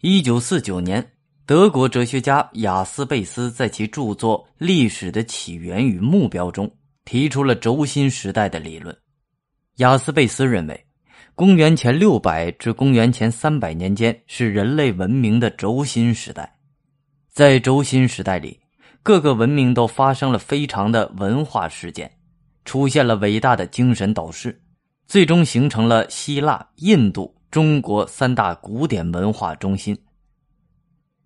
一九四九年，德国哲学家雅斯贝斯在其著作《历史的起源与目标》中提出了轴心时代的理论。雅斯贝斯认为，公元前六百至公元前三百年间是人类文明的轴心时代。在轴心时代里，各个文明都发生了非常的文化事件，出现了伟大的精神导师，最终形成了希腊、印度。中国三大古典文化中心，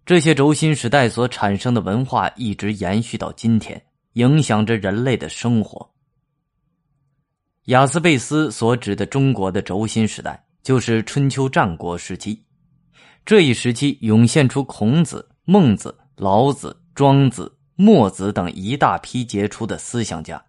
这些轴心时代所产生的文化一直延续到今天，影响着人类的生活。雅斯贝斯所指的中国的轴心时代，就是春秋战国时期。这一时期涌现出孔子、孟子、老子、庄子、墨子等一大批杰出的思想家。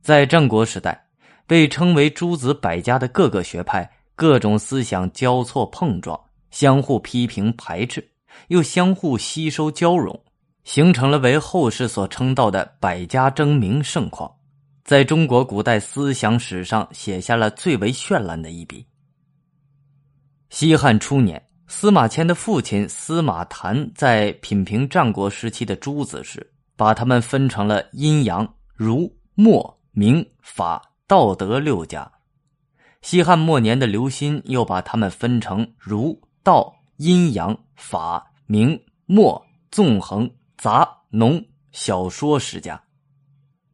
在战国时代，被称为诸子百家的各个学派。各种思想交错碰撞，相互批评排斥，又相互吸收交融，形成了为后世所称道的百家争鸣盛况，在中国古代思想史上写下了最为绚烂的一笔。西汉初年，司马迁的父亲司马谈在品评战国时期的诸子时，把他们分成了阴阳、儒、墨、明、法、道德六家。西汉末年的刘歆又把他们分成儒、道、阴阳、法、明、墨、纵横、杂、农、小说十家，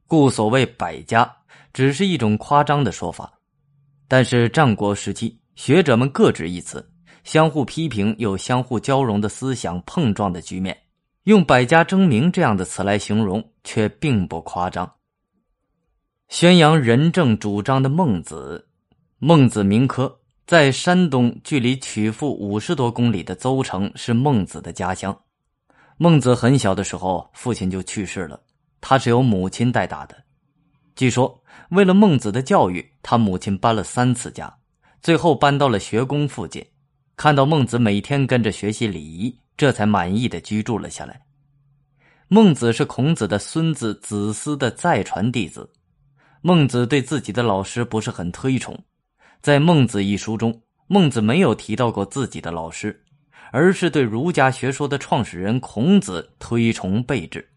故所谓百家，只是一种夸张的说法。但是战国时期，学者们各执一词，相互批评又相互交融的思想碰撞的局面，用“百家争鸣”这样的词来形容，却并不夸张。宣扬仁政主张的孟子。孟子名科，在山东距离曲阜五十多公里的邹城是孟子的家乡。孟子很小的时候，父亲就去世了，他是由母亲带大的。据说，为了孟子的教育，他母亲搬了三次家，最后搬到了学宫附近。看到孟子每天跟着学习礼仪，这才满意的居住了下来。孟子是孔子的孙子子思的再传弟子。孟子对自己的老师不是很推崇。在《孟子》一书中，孟子没有提到过自己的老师，而是对儒家学说的创始人孔子推崇备至。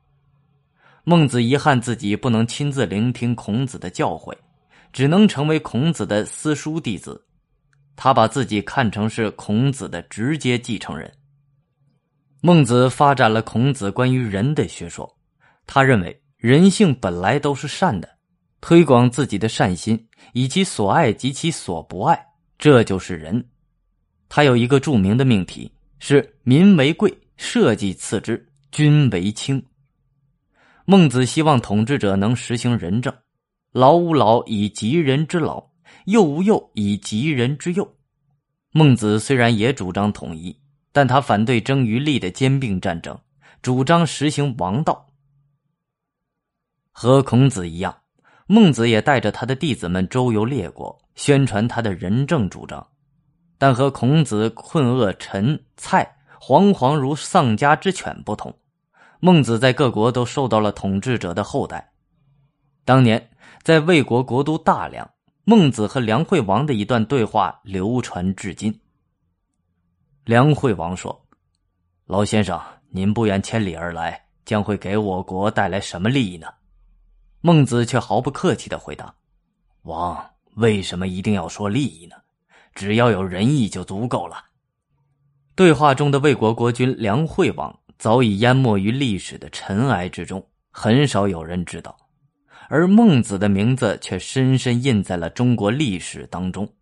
孟子遗憾自己不能亲自聆听孔子的教诲，只能成为孔子的私书弟子。他把自己看成是孔子的直接继承人。孟子发展了孔子关于人的学说，他认为人性本来都是善的，推广自己的善心。以其所爱及其所不爱，这就是人。他有一个著名的命题是“民为贵，社稷次之，君为轻”。孟子希望统治者能实行仁政，老吾老以及人之老，幼吾幼以及人之幼。孟子虽然也主张统一，但他反对争于利的兼并战争，主张实行王道。和孔子一样。孟子也带着他的弟子们周游列国，宣传他的仁政主张，但和孔子困厄陈蔡惶惶如丧家之犬不同，孟子在各国都受到了统治者的厚待。当年在魏国国都大梁，孟子和梁惠王的一段对话流传至今。梁惠王说：“老先生，您不远千里而来，将会给我国带来什么利益呢？”孟子却毫不客气的回答：“王为什么一定要说利益呢？只要有仁义就足够了。”对话中的魏国国君梁惠王早已淹没于历史的尘埃之中，很少有人知道，而孟子的名字却深深印在了中国历史当中。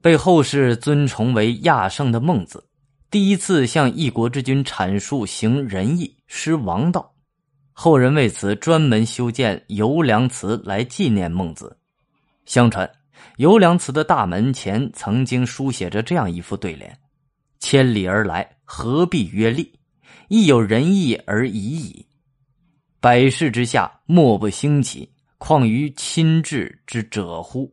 被后世尊崇为亚圣的孟子，第一次向一国之君阐述行仁义、施王道。后人为此专门修建游梁祠来纪念孟子。相传，游梁祠的大门前曾经书写着这样一副对联：“千里而来，何必约利？亦有仁义而已矣。百世之下，莫不兴起，况于亲至之者乎？”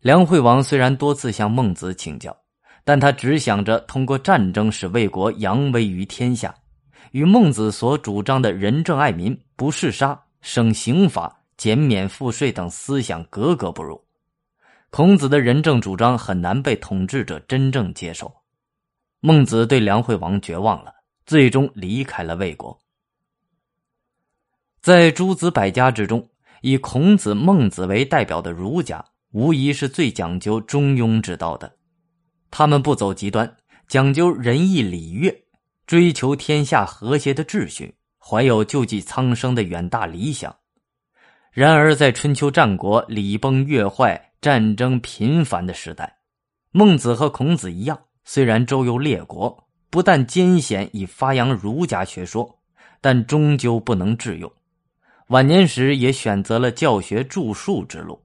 梁惠王虽然多次向孟子请教，但他只想着通过战争使魏国扬威于天下。与孟子所主张的仁政爱民、不嗜杀、省刑法、减免赋税等思想格格不入。孔子的仁政主张很难被统治者真正接受。孟子对梁惠王绝望了，最终离开了魏国。在诸子百家之中，以孔子、孟子为代表的儒家，无疑是最讲究中庸之道的。他们不走极端，讲究仁义礼乐，追求天下和谐的秩序，怀有救济苍生的远大理想。然而，在春秋战国礼崩乐坏、战争频繁的时代，孟子和孔子一样，虽然周游列国，不但艰险以发扬儒家学说，但终究不能致用。晚年时也选择了教学著述之路。